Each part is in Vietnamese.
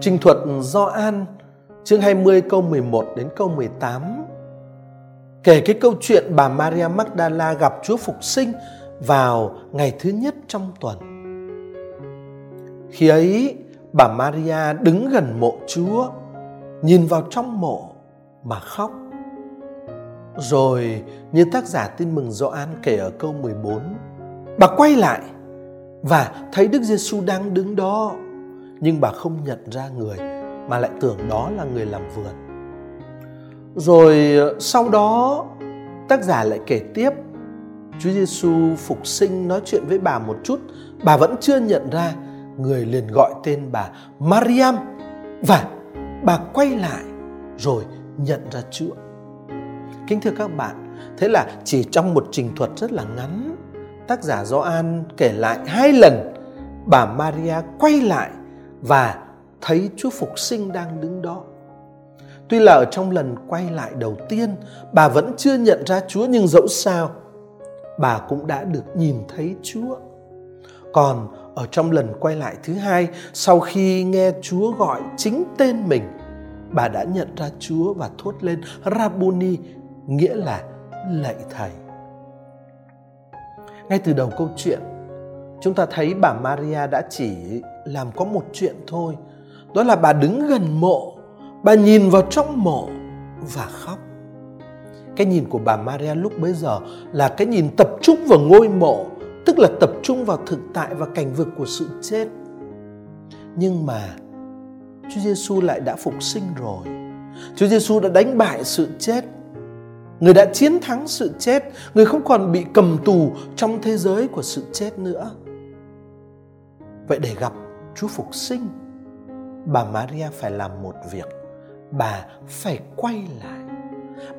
Trình thuật Gioan chương 20 câu 11 đến câu 18 kể cái câu chuyện bà Maria Magdala gặp Chúa Phục sinh vào ngày thứ nhất trong tuần. Khi ấy, bà Maria đứng gần mộ Chúa, nhìn vào trong mộ mà khóc. Rồi, như tác giả tin mừng Gioan kể ở câu 14, bà quay lại và thấy Đức Giêsu đang đứng đó, nhưng bà không nhận ra người mà lại tưởng đó là người làm vườn. Rồi ờ, sau đó tác giả lại kể tiếp Chúa Giêsu phục sinh nói chuyện với bà một chút, bà vẫn chưa nhận ra, người liền gọi tên bà Mariam và bà quay lại rồi nhận ra Chúa. Kính thưa các bạn, thế là chỉ trong một trình thuật rất là ngắn, tác giả Gioan kể lại hai lần bà Maria quay lại và thấy Chúa Phục sinh đang đứng đó. Tuy là ở trong lần quay lại đầu tiên, bà vẫn chưa nhận ra Chúa nhưng dẫu sao, bà cũng đã được nhìn thấy Chúa. Còn ở trong lần quay lại thứ hai, sau khi nghe Chúa gọi chính tên mình, bà đã nhận ra Chúa và thốt lên Rabuni, nghĩa là lạy thầy. Ngay từ đầu câu chuyện, chúng ta thấy bà Maria đã chỉ làm có một chuyện thôi, đó là bà đứng gần mộ, bà nhìn vào trong mộ và khóc. Cái nhìn của bà Maria lúc bấy giờ là cái nhìn tập trung vào ngôi mộ, tức là tập trung vào thực tại và cảnh vực của sự chết. Nhưng mà Chúa Giêsu lại đã phục sinh rồi. Chúa Giêsu đã đánh bại sự chết. Người đã chiến thắng sự chết, người không còn bị cầm tù trong thế giới của sự chết nữa. Vậy để gặp Chúa phục sinh, bà Maria phải làm một việc. Bà phải quay lại.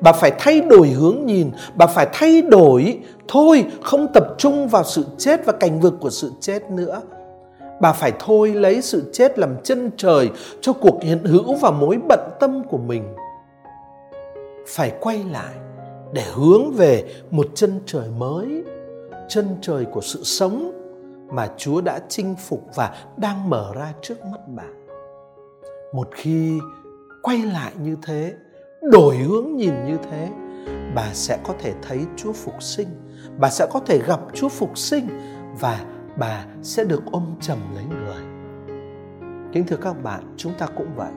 Bà phải thay đổi hướng nhìn, bà phải thay đổi thôi, không tập trung vào sự chết và cảnh vực của sự chết nữa bà phải thôi lấy sự chết làm chân trời cho cuộc hiện hữu và mối bận tâm của mình phải quay lại để hướng về một chân trời mới chân trời của sự sống mà chúa đã chinh phục và đang mở ra trước mắt bạn. một khi quay lại như thế, đổi hướng nhìn như thế, bà sẽ có thể thấy chúa phục sinh, bà sẽ có thể gặp chúa phục sinh và bà sẽ được ôm chầm lấy người kính thưa các bạn, chúng ta cũng vậy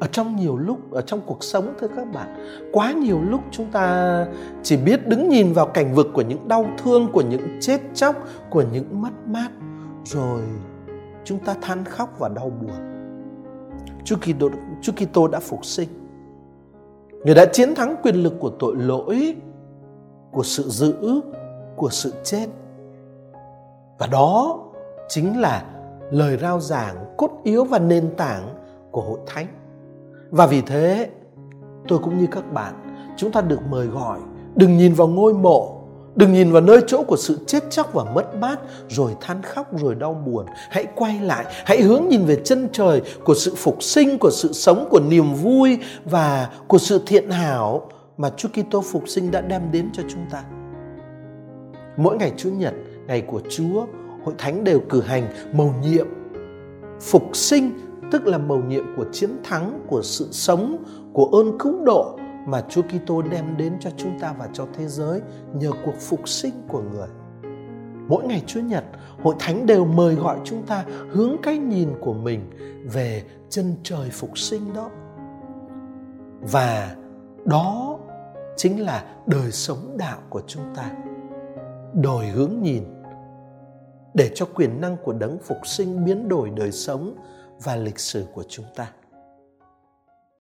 ở trong nhiều lúc, ở trong cuộc sống, thưa các bạn, quá nhiều lúc chúng ta chỉ biết đứng nhìn vào cảnh vực của những đau thương, của những chết chóc, của những mất mát, rồi chúng ta than khóc và đau buồn. Chúa Kitô Chúa Kitô đã phục sinh. Người đã chiến thắng quyền lực của tội lỗi, của sự giữ, của sự chết. Và đó chính là lời rao giảng cốt yếu và nền tảng của hội thánh. Và vì thế, tôi cũng như các bạn, chúng ta được mời gọi đừng nhìn vào ngôi mộ, đừng nhìn vào nơi chỗ của sự chết chóc và mất mát rồi than khóc rồi đau buồn. Hãy quay lại, hãy hướng nhìn về chân trời của sự phục sinh, của sự sống, của niềm vui và của sự thiện hảo mà Chúa Kitô phục sinh đã đem đến cho chúng ta. Mỗi ngày Chúa nhật ngày của Chúa, hội thánh đều cử hành mầu nhiệm phục sinh tức là mầu nhiệm của chiến thắng, của sự sống, của ơn cứu độ mà Chúa Kitô đem đến cho chúng ta và cho thế giới nhờ cuộc phục sinh của người. Mỗi ngày Chúa Nhật, hội thánh đều mời gọi chúng ta hướng cái nhìn của mình về chân trời phục sinh đó. Và đó chính là đời sống đạo của chúng ta đổi hướng nhìn để cho quyền năng của đấng phục sinh biến đổi đời sống và lịch sử của chúng ta.